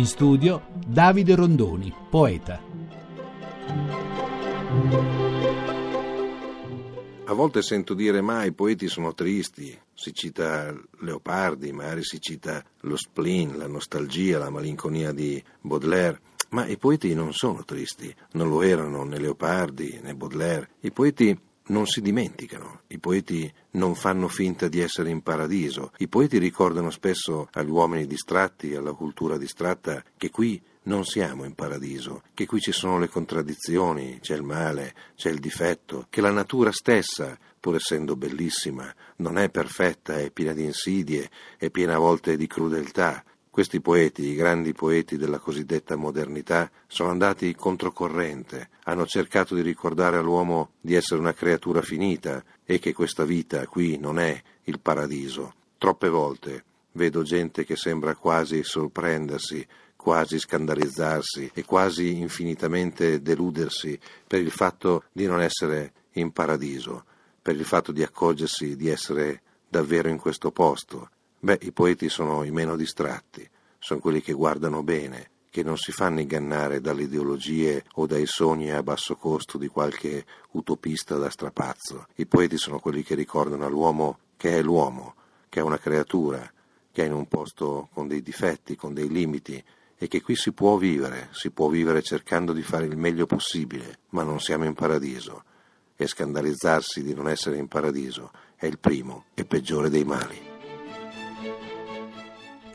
In studio Davide Rondoni, poeta. A volte sento dire ma i poeti sono tristi, si cita Leopardi, magari si cita lo spleen, la nostalgia, la malinconia di Baudelaire, ma i poeti non sono tristi, non lo erano né Leopardi né Baudelaire. I poeti non si dimenticano, i poeti non fanno finta di essere in paradiso, i poeti ricordano spesso agli uomini distratti, alla cultura distratta, che qui non siamo in paradiso, che qui ci sono le contraddizioni, c'è il male, c'è il difetto, che la natura stessa, pur essendo bellissima, non è perfetta, è piena di insidie, è piena a volte di crudeltà, questi poeti, i grandi poeti della cosiddetta modernità, sono andati controcorrente, hanno cercato di ricordare all'uomo di essere una creatura finita e che questa vita qui non è il paradiso. Troppe volte vedo gente che sembra quasi sorprendersi, quasi scandalizzarsi e quasi infinitamente deludersi per il fatto di non essere in paradiso, per il fatto di accorgersi di essere davvero in questo posto Beh, i poeti sono i meno distratti, sono quelli che guardano bene, che non si fanno ingannare dalle ideologie o dai sogni a basso costo di qualche utopista da strapazzo. I poeti sono quelli che ricordano all'uomo che è l'uomo, che è una creatura, che è in un posto con dei difetti, con dei limiti, e che qui si può vivere, si può vivere cercando di fare il meglio possibile, ma non siamo in paradiso. E scandalizzarsi di non essere in paradiso è il primo e peggiore dei mali.